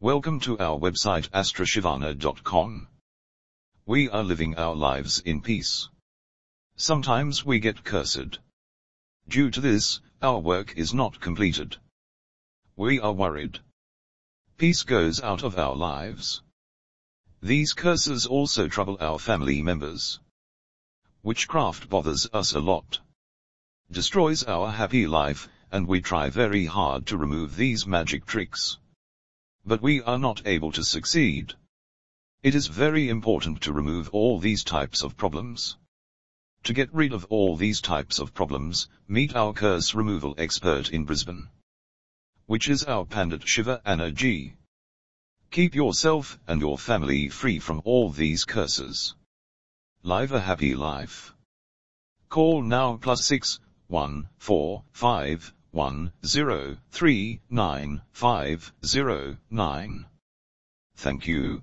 Welcome to our website astrashivana.com. We are living our lives in peace. Sometimes we get cursed. Due to this, our work is not completed. We are worried. Peace goes out of our lives. These curses also trouble our family members. Witchcraft bothers us a lot. Destroys our happy life, and we try very hard to remove these magic tricks. But we are not able to succeed. It is very important to remove all these types of problems. To get rid of all these types of problems, meet our curse removal expert in Brisbane. Which is our Pandit Shiva ji. Keep yourself and your family free from all these curses. Live a happy life. Call now plus six one four five one zero three nine five zero nine. Thank you.